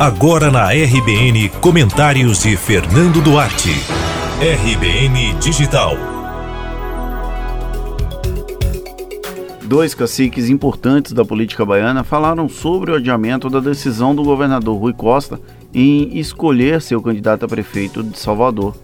Agora na RBN, comentários de Fernando Duarte. RBN Digital. Dois caciques importantes da política baiana falaram sobre o adiamento da decisão do governador Rui Costa em escolher seu candidato a prefeito de Salvador.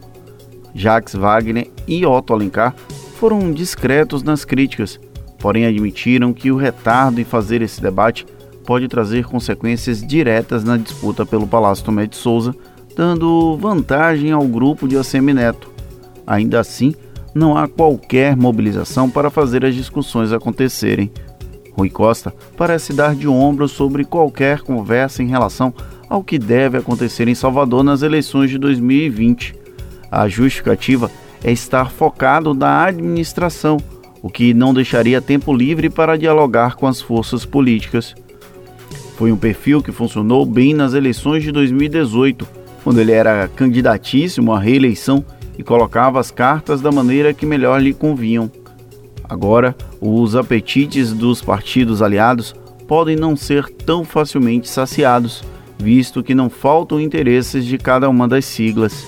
Jacques Wagner e Otto Alencar foram discretos nas críticas, porém admitiram que o retardo em fazer esse debate pode trazer consequências diretas na disputa pelo Palácio Tomé de Souza, dando vantagem ao grupo de Assemineto. Ainda assim, não há qualquer mobilização para fazer as discussões acontecerem. Rui Costa parece dar de ombro sobre qualquer conversa em relação ao que deve acontecer em Salvador nas eleições de 2020. A justificativa é estar focado na administração, o que não deixaria tempo livre para dialogar com as forças políticas. Foi um perfil que funcionou bem nas eleições de 2018, quando ele era candidatíssimo à reeleição e colocava as cartas da maneira que melhor lhe convinham. Agora, os apetites dos partidos aliados podem não ser tão facilmente saciados, visto que não faltam interesses de cada uma das siglas.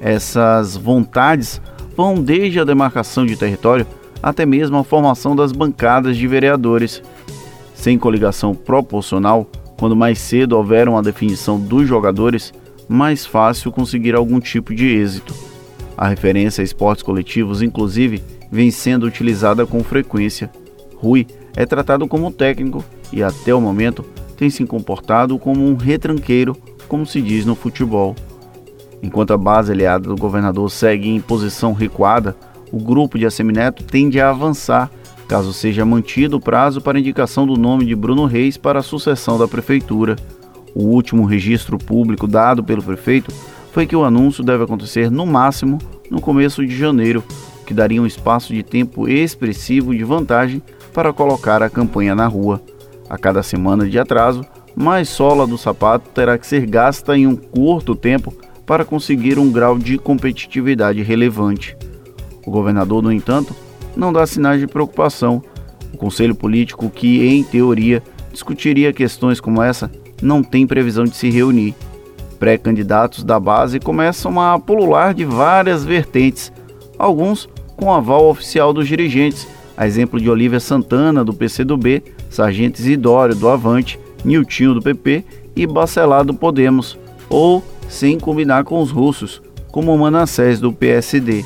Essas vontades vão desde a demarcação de território até mesmo a formação das bancadas de vereadores, sem coligação proporcional, quando mais cedo houver uma definição dos jogadores, mais fácil conseguir algum tipo de êxito. A referência a esportes coletivos, inclusive, vem sendo utilizada com frequência. Rui é tratado como técnico e, até o momento, tem se comportado como um retranqueiro, como se diz no futebol. Enquanto a base aliada do governador segue em posição recuada, o grupo de Assemineto tende a avançar caso seja mantido o prazo para indicação do nome de Bruno Reis para a sucessão da prefeitura. O último registro público dado pelo prefeito foi que o anúncio deve acontecer no máximo no começo de janeiro, que daria um espaço de tempo expressivo de vantagem para colocar a campanha na rua. A cada semana de atraso, mais sola do sapato terá que ser gasta em um curto tempo para conseguir um grau de competitividade relevante. O governador, no entanto, não dá sinais de preocupação. O Conselho Político, que em teoria discutiria questões como essa, não tem previsão de se reunir. Pré-candidatos da base começam a pulular de várias vertentes, alguns com aval oficial dos dirigentes, a exemplo de Olívia Santana, do PCdoB, Sargento Isidório, do Avante, Niltinho, do PP e Bacelar, do Podemos, ou sem combinar com os russos, como Manassés, do PSD.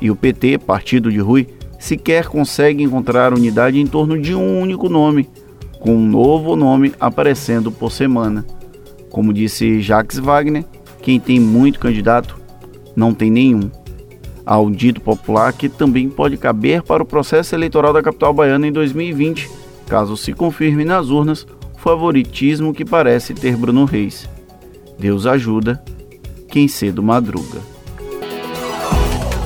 E o PT, partido de Rui, sequer consegue encontrar unidade em torno de um único nome, com um novo nome aparecendo por semana. Como disse Jacques Wagner, quem tem muito candidato não tem nenhum. Há um dito popular que também pode caber para o processo eleitoral da capital baiana em 2020, caso se confirme nas urnas o favoritismo que parece ter Bruno Reis. Deus ajuda quem cedo madruga.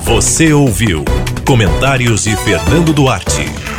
Você ouviu Comentários de Fernando Duarte.